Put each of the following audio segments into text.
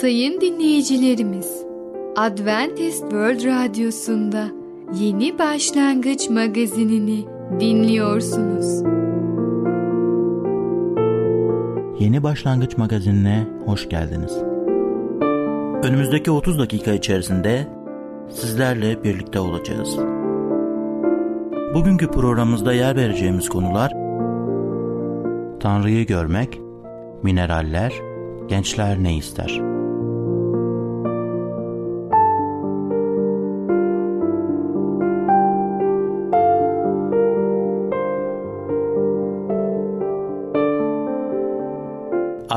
Sayın dinleyicilerimiz, Adventist World Radyosu'nda Yeni Başlangıç magazinini dinliyorsunuz. Yeni Başlangıç magazinine hoş geldiniz. Önümüzdeki 30 dakika içerisinde sizlerle birlikte olacağız. Bugünkü programımızda yer vereceğimiz konular Tanrı'yı görmek, mineraller, gençler ne ister?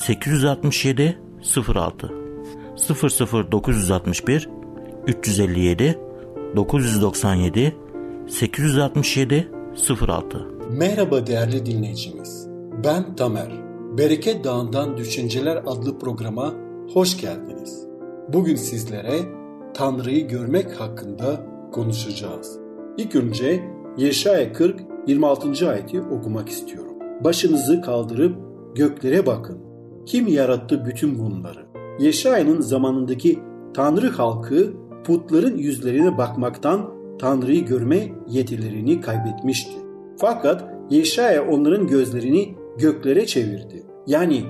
867 06 00961 357 997 867 06 Merhaba değerli dinleyicimiz. Ben Tamer. Bereket Dağı'ndan Düşünceler adlı programa hoş geldiniz. Bugün sizlere Tanrı'yı görmek hakkında konuşacağız. İlk önce Yeşaya 40 26. ayeti okumak istiyorum. Başınızı kaldırıp göklere bakın. Kim yarattı bütün bunları? Yeşaya'nın zamanındaki Tanrı halkı putların yüzlerine bakmaktan Tanrı'yı görme yetilerini kaybetmişti. Fakat Yeşaya onların gözlerini göklere çevirdi. Yani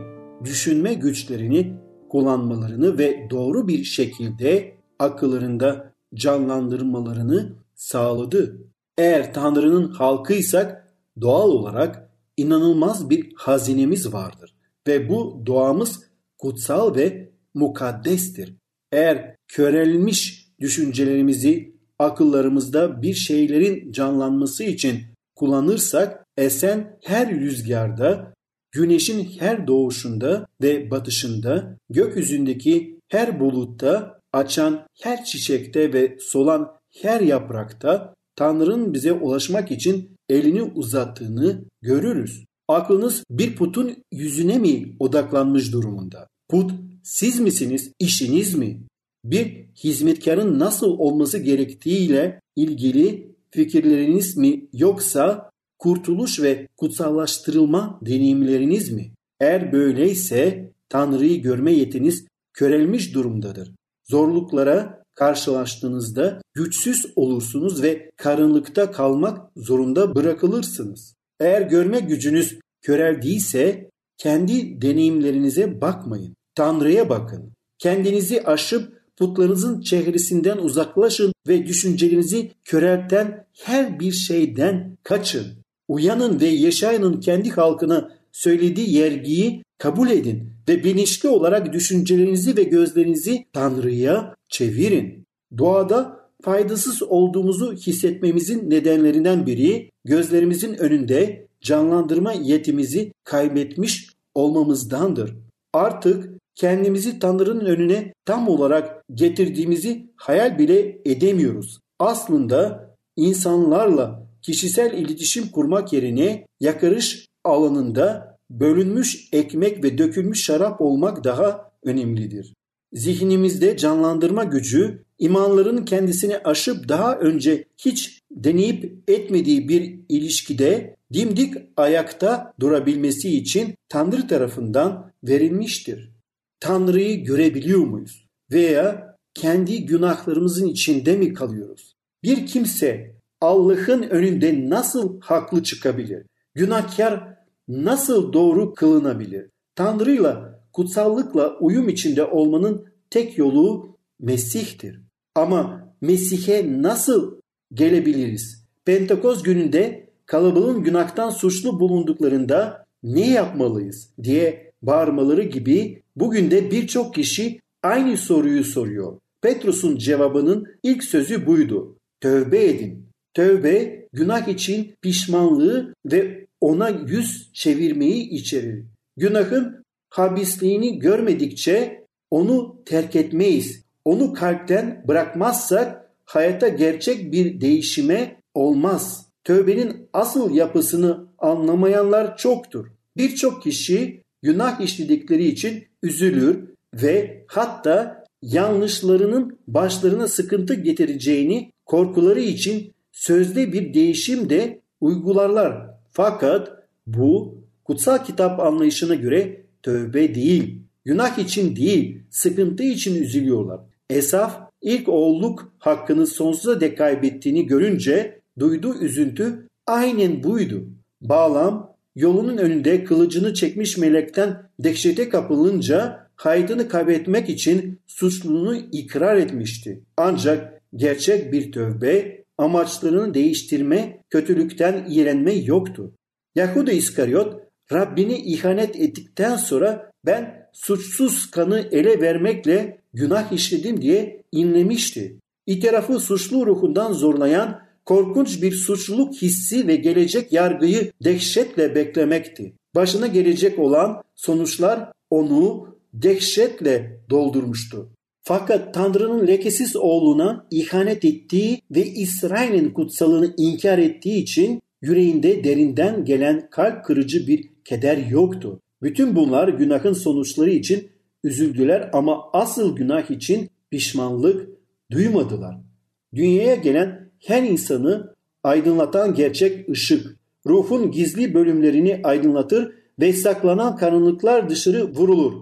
düşünme güçlerini kullanmalarını ve doğru bir şekilde akıllarında canlandırmalarını sağladı. Eğer Tanrı'nın halkıysak doğal olarak inanılmaz bir hazinemiz vardır ve bu doğamız kutsal ve mukaddestir. Eğer körelmiş düşüncelerimizi akıllarımızda bir şeylerin canlanması için kullanırsak esen her rüzgarda, güneşin her doğuşunda ve batışında, gökyüzündeki her bulutta, açan her çiçekte ve solan her yaprakta Tanrı'nın bize ulaşmak için elini uzattığını görürüz. Aklınız bir putun yüzüne mi odaklanmış durumunda? Put siz misiniz, işiniz mi? Bir hizmetkarın nasıl olması gerektiğiyle ilgili fikirleriniz mi yoksa kurtuluş ve kutsallaştırılma deneyimleriniz mi? Eğer böyleyse Tanrı'yı görme yetiniz körelmiş durumdadır. Zorluklara karşılaştığınızda güçsüz olursunuz ve karınlıkta kalmak zorunda bırakılırsınız. Eğer görme gücünüz köreldiyse kendi deneyimlerinize bakmayın. Tanrı'ya bakın. Kendinizi aşıp putlarınızın çehresinden uzaklaşın ve düşüncelerinizi körelten her bir şeyden kaçın. Uyanın ve yaşayının kendi halkına söylediği yergiyi kabul edin ve bilinçli olarak düşüncelerinizi ve gözlerinizi Tanrı'ya çevirin. Doğada faydasız olduğumuzu hissetmemizin nedenlerinden biri gözlerimizin önünde canlandırma yetimizi kaybetmiş olmamızdandır. Artık kendimizi Tanrı'nın önüne tam olarak getirdiğimizi hayal bile edemiyoruz. Aslında insanlarla kişisel iletişim kurmak yerine yakarış alanında bölünmüş ekmek ve dökülmüş şarap olmak daha önemlidir. Zihnimizde canlandırma gücü imanların kendisini aşıp daha önce hiç deneyip etmediği bir ilişkide dimdik ayakta durabilmesi için Tanrı tarafından verilmiştir. Tanrı'yı görebiliyor muyuz? Veya kendi günahlarımızın içinde mi kalıyoruz? Bir kimse Allah'ın önünde nasıl haklı çıkabilir? Günahkar nasıl doğru kılınabilir? Tanrı'yla kutsallıkla uyum içinde olmanın tek yolu Mesih'tir. Ama Mesih'e nasıl gelebiliriz? Pentekoz gününde kalabalığın günahtan suçlu bulunduklarında ne yapmalıyız diye bağırmaları gibi bugün de birçok kişi aynı soruyu soruyor. Petrus'un cevabının ilk sözü buydu. Tövbe edin. Tövbe günah için pişmanlığı ve ona yüz çevirmeyi içerir. Günahın habisliğini görmedikçe onu terk etmeyiz. Onu kalpten bırakmazsak hayata gerçek bir değişime olmaz. Tövbenin asıl yapısını anlamayanlar çoktur. Birçok kişi günah işledikleri için üzülür ve hatta yanlışlarının başlarına sıkıntı getireceğini korkuları için sözde bir değişim de uygularlar. Fakat bu kutsal kitap anlayışına göre tövbe değil, günah için değil, sıkıntı için üzülüyorlar. Esaf ilk oğulluk hakkını sonsuza dek kaybettiğini görünce duyduğu üzüntü aynen buydu. Bağlam yolunun önünde kılıcını çekmiş melekten dehşete kapılınca kaydını kaybetmek için suçluluğunu ikrar etmişti. Ancak gerçek bir tövbe amaçlarını değiştirme, kötülükten iğrenme yoktu. Yahuda İskaryot Rabbini ihanet ettikten sonra ben suçsuz kanı ele vermekle günah işledim diye inlemişti. İtirafı suçlu ruhundan zorlayan korkunç bir suçluluk hissi ve gelecek yargıyı dehşetle beklemekti. Başına gelecek olan sonuçlar onu dehşetle doldurmuştu. Fakat Tanrı'nın lekesiz oğluna ihanet ettiği ve İsrail'in kutsalını inkar ettiği için yüreğinde derinden gelen kalp kırıcı bir keder yoktu. Bütün bunlar günahın sonuçları için üzüldüler ama asıl günah için pişmanlık duymadılar. Dünyaya gelen her insanı aydınlatan gerçek ışık, ruhun gizli bölümlerini aydınlatır ve saklanan karanlıklar dışarı vurulur.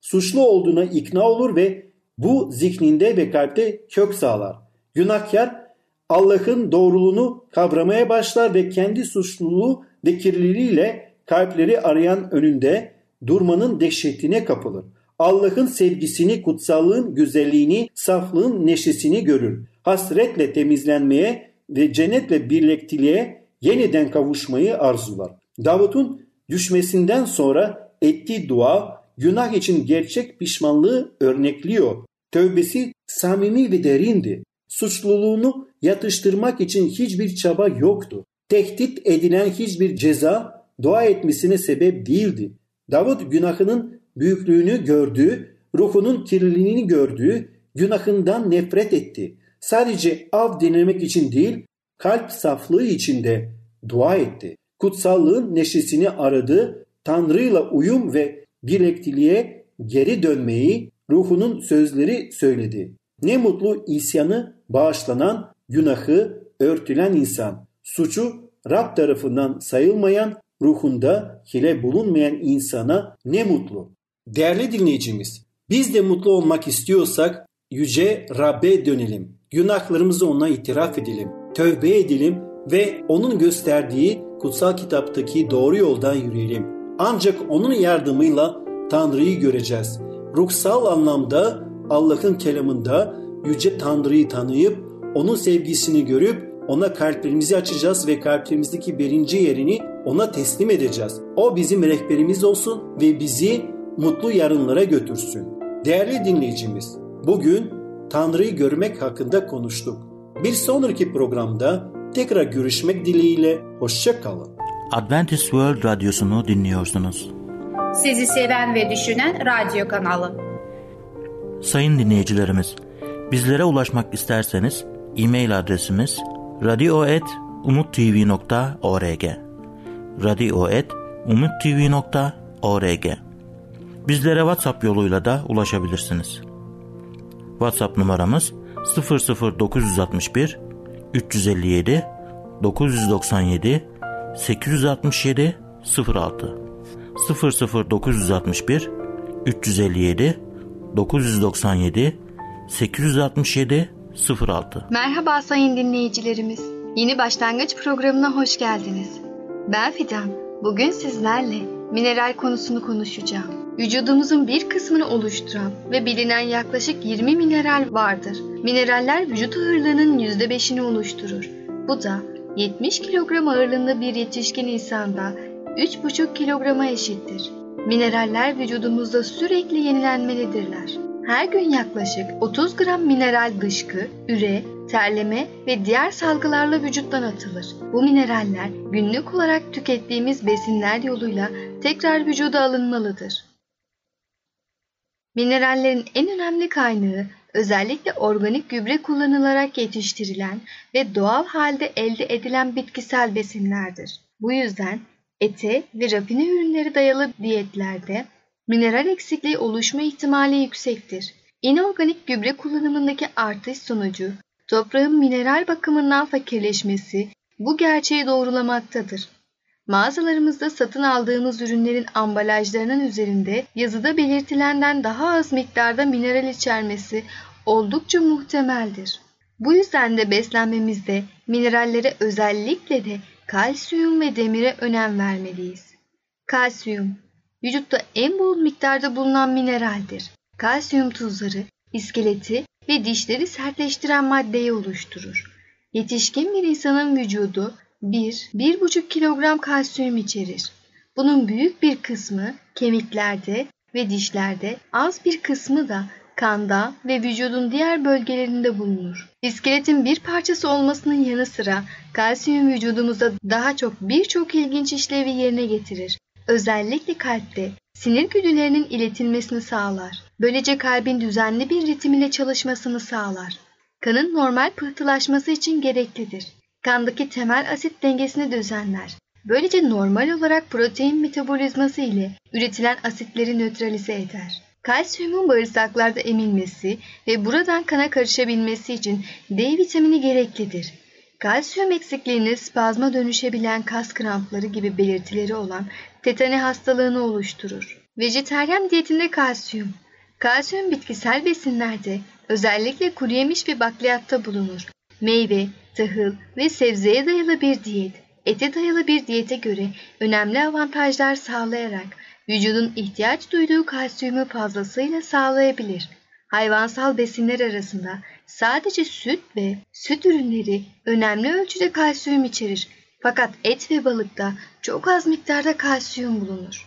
Suçlu olduğuna ikna olur ve bu zihninde ve kalpte kök sağlar. Günahkar Allah'ın doğruluğunu kavramaya başlar ve kendi suçluluğu ve kirliliğiyle kalpleri arayan önünde durmanın dehşetine kapılır. Allah'ın sevgisini, kutsallığın güzelliğini, saflığın neşesini görür. Hasretle temizlenmeye ve cennetle birlikteliğe yeniden kavuşmayı arzular. Davut'un düşmesinden sonra ettiği dua günah için gerçek pişmanlığı örnekliyor. Tövbesi samimi ve derindi. Suçluluğunu yatıştırmak için hiçbir çaba yoktu. Tehdit edilen hiçbir ceza dua etmesine sebep değildi. Davut günahının büyüklüğünü gördü, ruhunun kirliliğini gördü, günahından nefret etti. Sadece av denemek için değil, kalp saflığı içinde dua etti. Kutsallığın neşesini aradı, Tanrı'yla uyum ve birlikteliğe geri dönmeyi ruhunun sözleri söyledi. Ne mutlu isyanı bağışlanan, günahı örtülen insan, suçu Rab tarafından sayılmayan, ruhunda hile bulunmayan insana ne mutlu. Değerli dinleyicimiz, biz de mutlu olmak istiyorsak yüce Rab'be dönelim. Günahlarımızı ona itiraf edelim, tövbe edelim ve onun gösterdiği kutsal kitaptaki doğru yoldan yürüyelim. Ancak onun yardımıyla Tanrı'yı göreceğiz. Ruhsal anlamda Allah'ın kelamında yüce Tanrı'yı tanıyıp onun sevgisini görüp ona kalplerimizi açacağız ve kalplerimizdeki birinci yerini ona teslim edeceğiz. O bizim rehberimiz olsun ve bizi mutlu yarınlara götürsün. Değerli dinleyicimiz, bugün Tanrı'yı görmek hakkında konuştuk. Bir sonraki programda tekrar görüşmek dileğiyle hoşça kalın. Adventist World Radyosu'nu dinliyorsunuz. Sizi seven ve düşünen radyo kanalı. Sayın dinleyicilerimiz, bizlere ulaşmak isterseniz e-mail adresimiz radio.umutv.org radio.umutv.org Bizlere WhatsApp yoluyla da ulaşabilirsiniz. WhatsApp numaramız 00961 357 997 867 06 00961 357 997 867 06 Merhaba sayın dinleyicilerimiz. Yeni başlangıç programına hoş geldiniz. Ben Fidan. Bugün sizlerle mineral konusunu konuşacağım. Vücudumuzun bir kısmını oluşturan ve bilinen yaklaşık 20 mineral vardır. Mineraller vücut ağırlığının %5'ini oluşturur. Bu da 70 kilogram ağırlığında bir yetişkin insanda 3,5 kilograma eşittir. Mineraller vücudumuzda sürekli yenilenmelidirler. Her gün yaklaşık 30 gram mineral dışkı, üre, terleme ve diğer salgılarla vücuttan atılır. Bu mineraller günlük olarak tükettiğimiz besinler yoluyla tekrar vücuda alınmalıdır. Minerallerin en önemli kaynağı özellikle organik gübre kullanılarak yetiştirilen ve doğal halde elde edilen bitkisel besinlerdir. Bu yüzden ete ve rafine ürünleri dayalı diyetlerde mineral eksikliği oluşma ihtimali yüksektir. İnorganik gübre kullanımındaki artış sonucu toprağın mineral bakımından fakirleşmesi bu gerçeği doğrulamaktadır. Mağazalarımızda satın aldığımız ürünlerin ambalajlarının üzerinde yazıda belirtilenden daha az miktarda mineral içermesi oldukça muhtemeldir. Bu yüzden de beslenmemizde minerallere özellikle de kalsiyum ve demire önem vermeliyiz. Kalsiyum, vücutta en bol miktarda bulunan mineraldir. Kalsiyum tuzları, iskeleti ve dişleri sertleştiren maddeyi oluşturur. Yetişkin bir insanın vücudu 1-1,5 kilogram kalsiyum içerir. Bunun büyük bir kısmı kemiklerde ve dişlerde, az bir kısmı da kanda ve vücudun diğer bölgelerinde bulunur. İskeletin bir parçası olmasının yanı sıra kalsiyum vücudumuzda daha çok birçok ilginç işlevi yerine getirir. Özellikle kalpte sinir güdülerinin iletilmesini sağlar. Böylece kalbin düzenli bir ritim ile çalışmasını sağlar. Kanın normal pıhtılaşması için gereklidir. Kandaki temel asit dengesini düzenler. Böylece normal olarak protein metabolizması ile üretilen asitleri nötralize eder. Kalsiyumun bağırsaklarda emilmesi ve buradan kana karışabilmesi için D vitamini gereklidir. Kalsiyum eksikliğinin spazma dönüşebilen kas krampları gibi belirtileri olan tetani hastalığını oluşturur. Vejeteryan diyetinde kalsiyum. Kalsiyum bitkisel besinlerde özellikle kuru yemiş ve bakliyatta bulunur. Meyve, tahıl ve sebzeye dayalı bir diyet, ete dayalı bir diyete göre önemli avantajlar sağlayarak vücudun ihtiyaç duyduğu kalsiyumu fazlasıyla sağlayabilir. Hayvansal besinler arasında sadece süt ve süt ürünleri önemli ölçüde kalsiyum içerir. Fakat et ve balıkta çok az miktarda kalsiyum bulunur.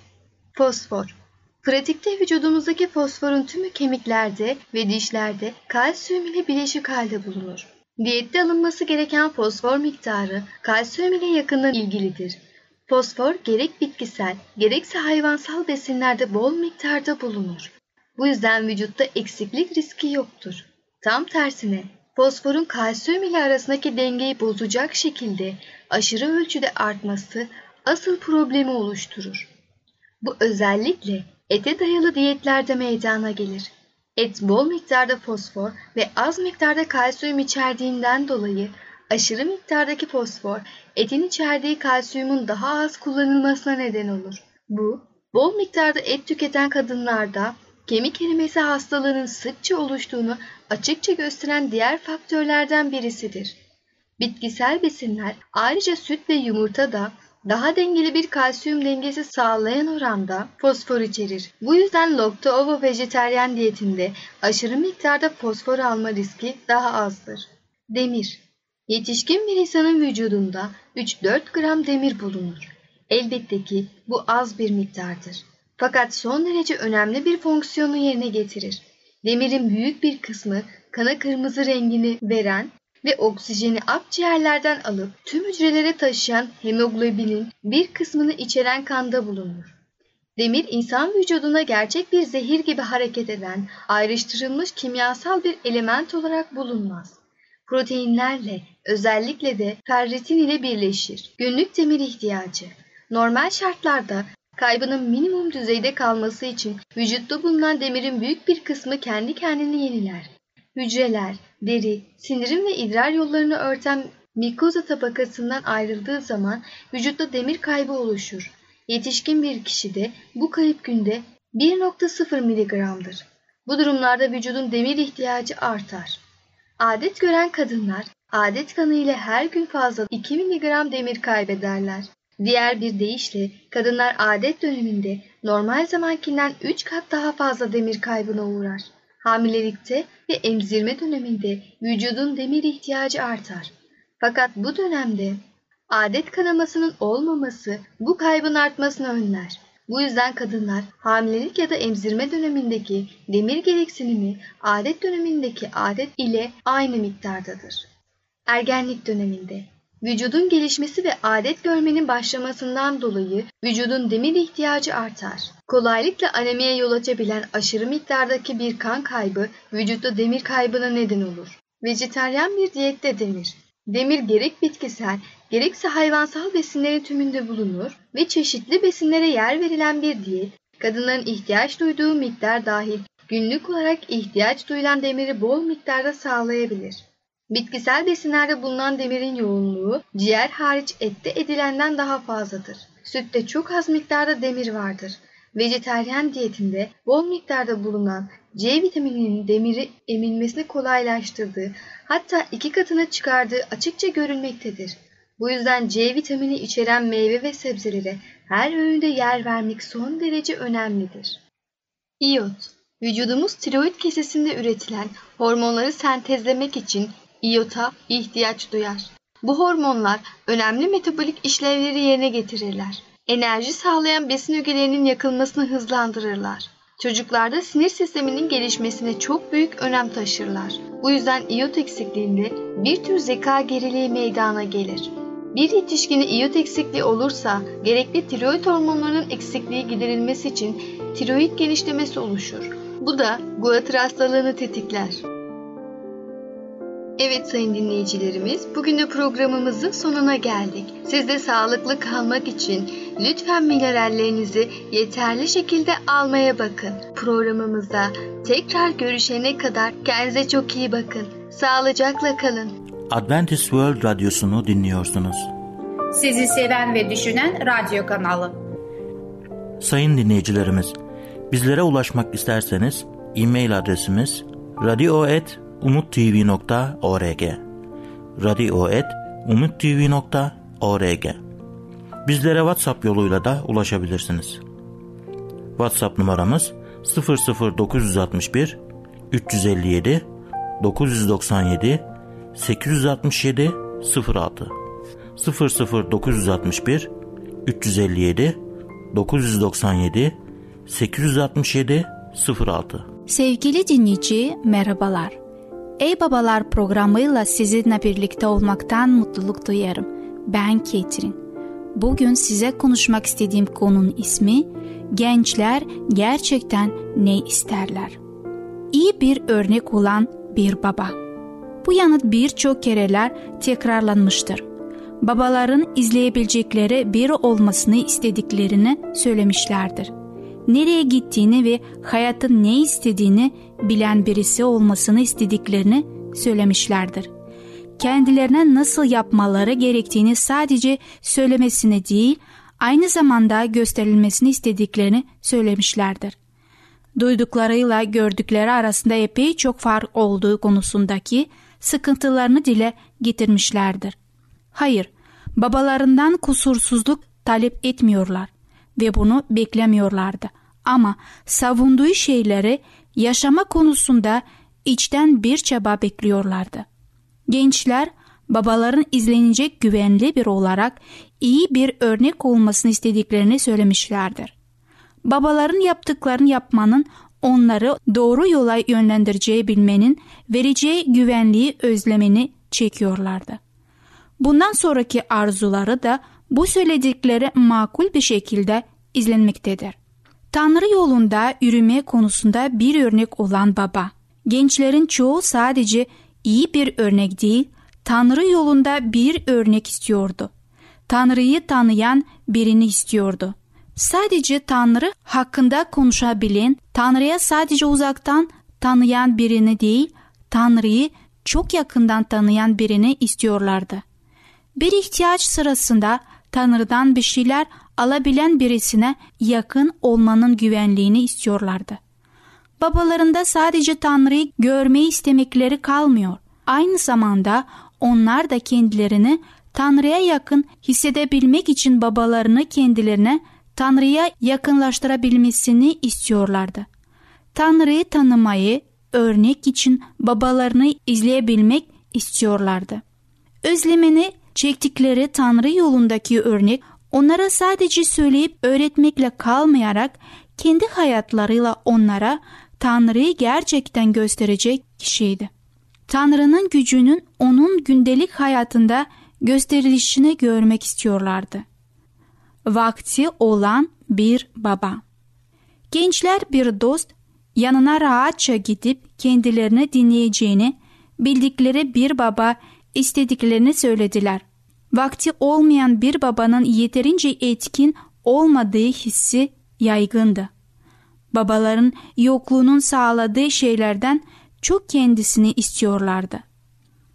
Fosfor Pratikte vücudumuzdaki fosforun tümü kemiklerde ve dişlerde kalsiyum ile bileşik halde bulunur. Diyette alınması gereken fosfor miktarı kalsiyum ile yakından ilgilidir. Fosfor gerek bitkisel gerekse hayvansal besinlerde bol miktarda bulunur. Bu yüzden vücutta eksiklik riski yoktur. Tam tersine fosforun kalsiyum ile arasındaki dengeyi bozacak şekilde aşırı ölçüde artması asıl problemi oluşturur. Bu özellikle ete dayalı diyetlerde meydana gelir. Et bol miktarda fosfor ve az miktarda kalsiyum içerdiğinden dolayı aşırı miktardaki fosfor etin içerdiği kalsiyumun daha az kullanılmasına neden olur. Bu, bol miktarda et tüketen kadınlarda kemik erimesi hastalığının sıkça oluştuğunu açıkça gösteren diğer faktörlerden birisidir. Bitkisel besinler ayrıca süt ve yumurta da daha dengeli bir kalsiyum dengesi sağlayan oranda fosfor içerir. Bu yüzden Lacto-Ovo vejeteryan diyetinde aşırı miktarda fosfor alma riski daha azdır. Demir Yetişkin bir insanın vücudunda 3-4 gram demir bulunur. Elbette ki bu az bir miktardır. Fakat son derece önemli bir fonksiyonu yerine getirir. Demirin büyük bir kısmı kana kırmızı rengini veren ve oksijeni akciğerlerden alıp tüm hücrelere taşıyan hemoglobinin bir kısmını içeren kanda bulunur. Demir insan vücuduna gerçek bir zehir gibi hareket eden ayrıştırılmış kimyasal bir element olarak bulunmaz. Proteinlerle özellikle de ferritin ile birleşir. Günlük demir ihtiyacı. Normal şartlarda kaybının minimum düzeyde kalması için vücutta bulunan demirin büyük bir kısmı kendi kendini yeniler. Hücreler, deri, sindirim ve idrar yollarını örten mikoza tabakasından ayrıldığı zaman vücutta demir kaybı oluşur. Yetişkin bir kişide bu kayıp günde 1.0 miligramdır. Bu durumlarda vücudun demir ihtiyacı artar. Adet gören kadınlar adet kanı ile her gün fazla 2 miligram demir kaybederler. Diğer bir deyişle kadınlar adet döneminde normal zamankinden 3 kat daha fazla demir kaybına uğrar. Hamilelikte ve emzirme döneminde vücudun demir ihtiyacı artar. Fakat bu dönemde adet kanamasının olmaması bu kaybın artmasını önler. Bu yüzden kadınlar hamilelik ya da emzirme dönemindeki demir gereksinimi adet dönemindeki adet ile aynı miktardadır. Ergenlik döneminde Vücudun gelişmesi ve adet görmenin başlamasından dolayı vücudun demir ihtiyacı artar. Kolaylıkla anemiye yol açabilen aşırı miktardaki bir kan kaybı vücutta demir kaybına neden olur. Vejeteryan bir diyette demir. Demir gerek bitkisel gerekse hayvansal besinlerin tümünde bulunur ve çeşitli besinlere yer verilen bir diyet, kadınların ihtiyaç duyduğu miktar dahil günlük olarak ihtiyaç duyulan demiri bol miktarda sağlayabilir. Bitkisel besinlerde bulunan demirin yoğunluğu ciğer hariç ette edilenden daha fazladır. Sütte çok az miktarda demir vardır. Vejeteryan diyetinde bol miktarda bulunan C vitamininin demiri emilmesini kolaylaştırdığı hatta iki katına çıkardığı açıkça görülmektedir. Bu yüzden C vitamini içeren meyve ve sebzelere her öğünde yer vermek son derece önemlidir. İyot Vücudumuz tiroid kesesinde üretilen hormonları sentezlemek için iyota ihtiyaç duyar. Bu hormonlar önemli metabolik işlevleri yerine getirirler. Enerji sağlayan besin ögelerinin yakılmasını hızlandırırlar. Çocuklarda sinir sisteminin gelişmesine çok büyük önem taşırlar. Bu yüzden iyot eksikliğinde bir tür zeka geriliği meydana gelir. Bir yetişkinin iyot eksikliği olursa gerekli tiroid hormonlarının eksikliği giderilmesi için tiroid genişlemesi oluşur. Bu da guatr hastalığını tetikler. Evet sayın dinleyicilerimiz, bugün de programımızın sonuna geldik. Siz de sağlıklı kalmak için lütfen minerallerinizi yeterli şekilde almaya bakın. Programımızda tekrar görüşene kadar kendinize çok iyi bakın. Sağlıcakla kalın. Adventist World Radyosu'nu dinliyorsunuz. Sizi seven ve düşünen radyo kanalı. Sayın dinleyicilerimiz, bizlere ulaşmak isterseniz e-mail adresimiz radio.umutv.org radio.umutv.org Bizlere WhatsApp yoluyla da ulaşabilirsiniz. WhatsApp numaramız 00961 357 997 867 06 00961 357 997 867 06 Sevgili dinleyici merhabalar. Ey Babalar programıyla sizinle birlikte olmaktan mutluluk duyarım. Ben Ketrin. Bugün size konuşmak istediğim konunun ismi Gençler gerçekten ne isterler? İyi bir örnek olan bir baba. Bu yanıt birçok kereler tekrarlanmıştır. Babaların izleyebilecekleri biri olmasını istediklerini söylemişlerdir. Nereye gittiğini ve hayatın ne istediğini bilen birisi olmasını istediklerini söylemişlerdir. Kendilerine nasıl yapmaları gerektiğini sadece söylemesini değil, aynı zamanda gösterilmesini istediklerini söylemişlerdir. Duyduklarıyla gördükleri arasında epey çok fark olduğu konusundaki sıkıntılarını dile getirmişlerdir. Hayır, babalarından kusursuzluk talep etmiyorlar ve bunu beklemiyorlardı. Ama savunduğu şeyleri yaşama konusunda içten bir çaba bekliyorlardı. Gençler babaların izlenecek güvenli bir olarak iyi bir örnek olmasını istediklerini söylemişlerdir. Babaların yaptıklarını yapmanın onları doğru yola yönlendireceği bilmenin vereceği güvenliği özlemini çekiyorlardı. Bundan sonraki arzuları da bu söyledikleri makul bir şekilde izlenmektedir. Tanrı yolunda yürüme konusunda bir örnek olan baba. Gençlerin çoğu sadece iyi bir örnek değil, Tanrı yolunda bir örnek istiyordu. Tanrı'yı tanıyan birini istiyordu. Sadece Tanrı hakkında konuşabilen, Tanrı'ya sadece uzaktan tanıyan birini değil, Tanrı'yı çok yakından tanıyan birini istiyorlardı. Bir ihtiyaç sırasında Tanrı'dan bir şeyler alabilen birisine yakın olmanın güvenliğini istiyorlardı. Babalarında sadece Tanrı'yı görmeyi istemekleri kalmıyor. Aynı zamanda onlar da kendilerini Tanrı'ya yakın hissedebilmek için babalarını kendilerine Tanrı'ya yakınlaştırabilmesini istiyorlardı. Tanrı'yı tanımayı örnek için babalarını izleyebilmek istiyorlardı. Özlemini çektikleri Tanrı yolundaki örnek onlara sadece söyleyip öğretmekle kalmayarak kendi hayatlarıyla onlara Tanrı'yı gerçekten gösterecek kişiydi. Tanrı'nın gücünün onun gündelik hayatında gösterilişini görmek istiyorlardı. Vakti olan bir baba. Gençler bir dost yanına rahatça gidip kendilerini dinleyeceğini bildikleri bir baba istediklerini söylediler. Vakti olmayan bir babanın yeterince etkin olmadığı hissi yaygındı. Babaların yokluğunun sağladığı şeylerden çok kendisini istiyorlardı.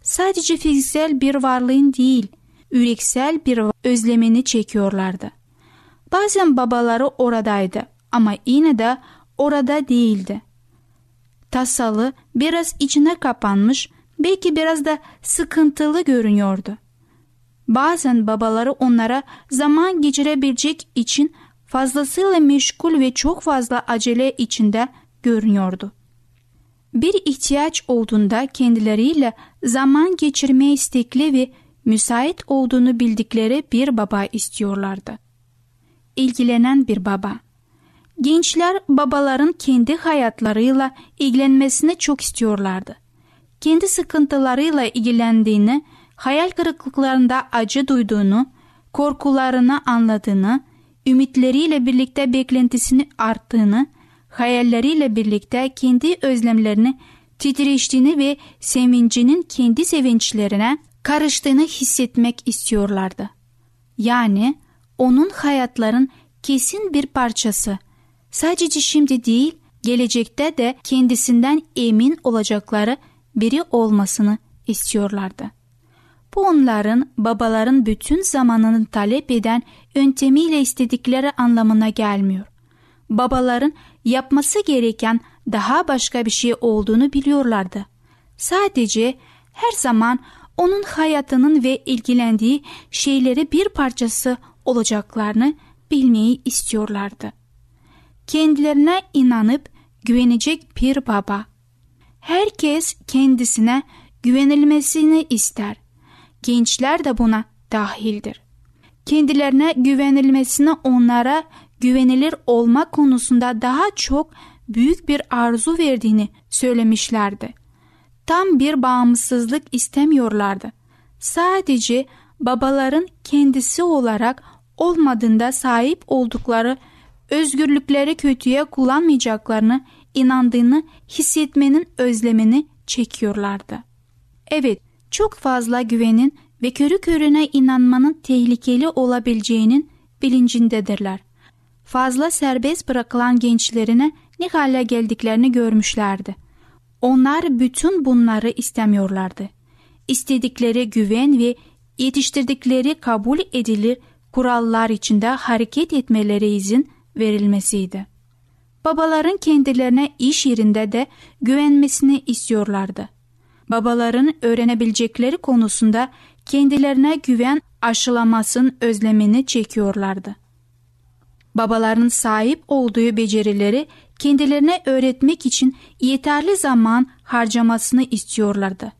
Sadece fiziksel bir varlığın değil, yüreksel bir özlemini çekiyorlardı. Bazen babaları oradaydı ama yine de orada değildi. Tasalı, biraz içine kapanmış, belki biraz da sıkıntılı görünüyordu. Bazen babaları onlara zaman geçirebilecek için fazlasıyla meşgul ve çok fazla acele içinde görünüyordu. Bir ihtiyaç olduğunda kendileriyle zaman geçirmeye istekli ve müsait olduğunu bildikleri bir baba istiyorlardı. İlgilenen bir baba. Gençler babaların kendi hayatlarıyla ilgilenmesini çok istiyorlardı. Kendi sıkıntılarıyla ilgilendiğini, hayal kırıklıklarında acı duyduğunu, korkularını anladığını, ümitleriyle birlikte beklentisini arttığını, hayalleriyle birlikte kendi özlemlerini titreştiğini ve sevincinin kendi sevinçlerine karıştığını hissetmek istiyorlardı. Yani onun hayatların kesin bir parçası. Sadece şimdi değil, gelecekte de kendisinden emin olacakları biri olmasını istiyorlardı. Bu onların babaların bütün zamanını talep eden yöntemiyle istedikleri anlamına gelmiyor. Babaların yapması gereken daha başka bir şey olduğunu biliyorlardı. Sadece her zaman onun hayatının ve ilgilendiği şeyleri bir parçası olacaklarını bilmeyi istiyorlardı. Kendilerine inanıp güvenecek bir baba. Herkes kendisine güvenilmesini ister. Gençler de buna dahildir. Kendilerine güvenilmesini onlara güvenilir olma konusunda daha çok büyük bir arzu verdiğini söylemişlerdi. Tam bir bağımsızlık istemiyorlardı. Sadece babaların kendisi olarak olmadığında sahip oldukları özgürlükleri kötüye kullanmayacaklarını inandığını hissetmenin özlemini çekiyorlardı. Evet, çok fazla güvenin ve körü körüne inanmanın tehlikeli olabileceğinin bilincindedirler. Fazla serbest bırakılan gençlerine ne hale geldiklerini görmüşlerdi. Onlar bütün bunları istemiyorlardı. İstedikleri güven ve yetiştirdikleri kabul edilir kurallar içinde hareket etmeleri izin verilmesiydi. Babaların kendilerine iş yerinde de güvenmesini istiyorlardı. Babaların öğrenebilecekleri konusunda kendilerine güven aşılamasının özlemini çekiyorlardı. Babaların sahip olduğu becerileri kendilerine öğretmek için yeterli zaman harcamasını istiyorlardı.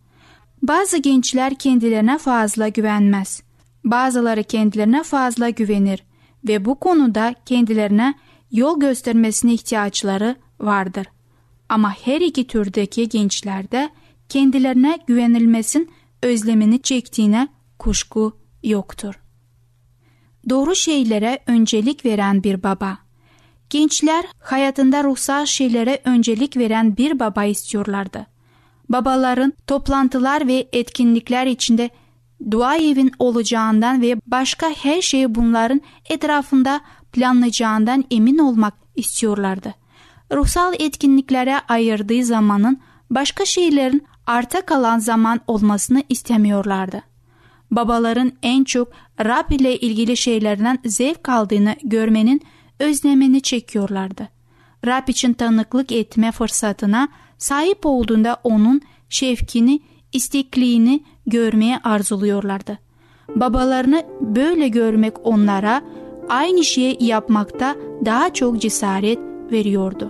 Bazı gençler kendilerine fazla güvenmez. Bazıları kendilerine fazla güvenir ve bu konuda kendilerine yol göstermesine ihtiyaçları vardır. Ama her iki türdeki gençlerde kendilerine güvenilmesin özlemini çektiğine kuşku yoktur. Doğru şeylere öncelik veren bir baba. Gençler hayatında ruhsal şeylere öncelik veren bir baba istiyorlardı. Babaların toplantılar ve etkinlikler içinde dua evin olacağından ve başka her şeyi bunların etrafında planlayacağından emin olmak istiyorlardı. Ruhsal etkinliklere ayırdığı zamanın başka şeylerin arta kalan zaman olmasını istemiyorlardı. Babaların en çok Rab ile ilgili şeylerden zevk aldığını görmenin özlemini çekiyorlardı. Rab için tanıklık etme fırsatına sahip olduğunda onun şevkini, istekliğini görmeye arzuluyorlardı. Babalarını böyle görmek onlara aynı şeyi yapmakta daha çok cesaret veriyordu.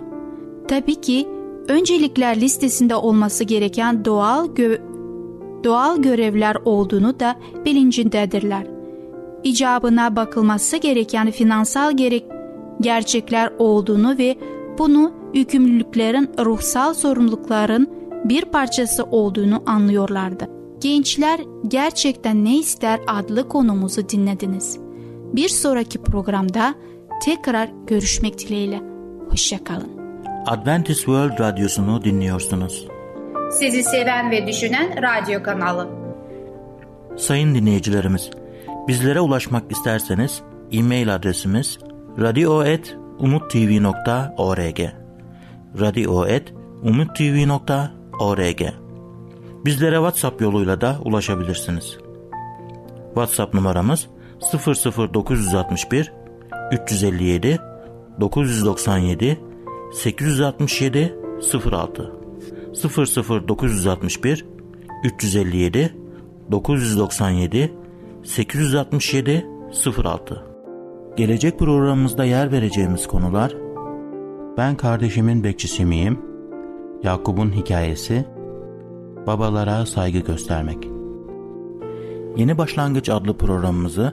Tabii ki öncelikler listesinde olması gereken doğal gö- doğal görevler olduğunu da bilincindedirler. İcabına bakılması gereken finansal gerek gerçekler olduğunu ve bunu yükümlülüklerin ruhsal sorumlulukların bir parçası olduğunu anlıyorlardı. Gençler Gerçekten Ne İster adlı konumuzu dinlediniz. Bir sonraki programda tekrar görüşmek dileğiyle. Hoşçakalın. Adventist World Radyosu'nu dinliyorsunuz. Sizi seven ve düşünen radyo kanalı. Sayın dinleyicilerimiz, bizlere ulaşmak isterseniz e-mail adresimiz radio.umutv.org radio.umutv.org Bizlere WhatsApp yoluyla da ulaşabilirsiniz. WhatsApp numaramız 00961 357 997 867 06 00961 357 997 867 06 Gelecek programımızda yer vereceğimiz konular Ben kardeşimin bekçisi miyim? Yakup'un hikayesi Babalara saygı göstermek Yeni Başlangıç adlı programımızı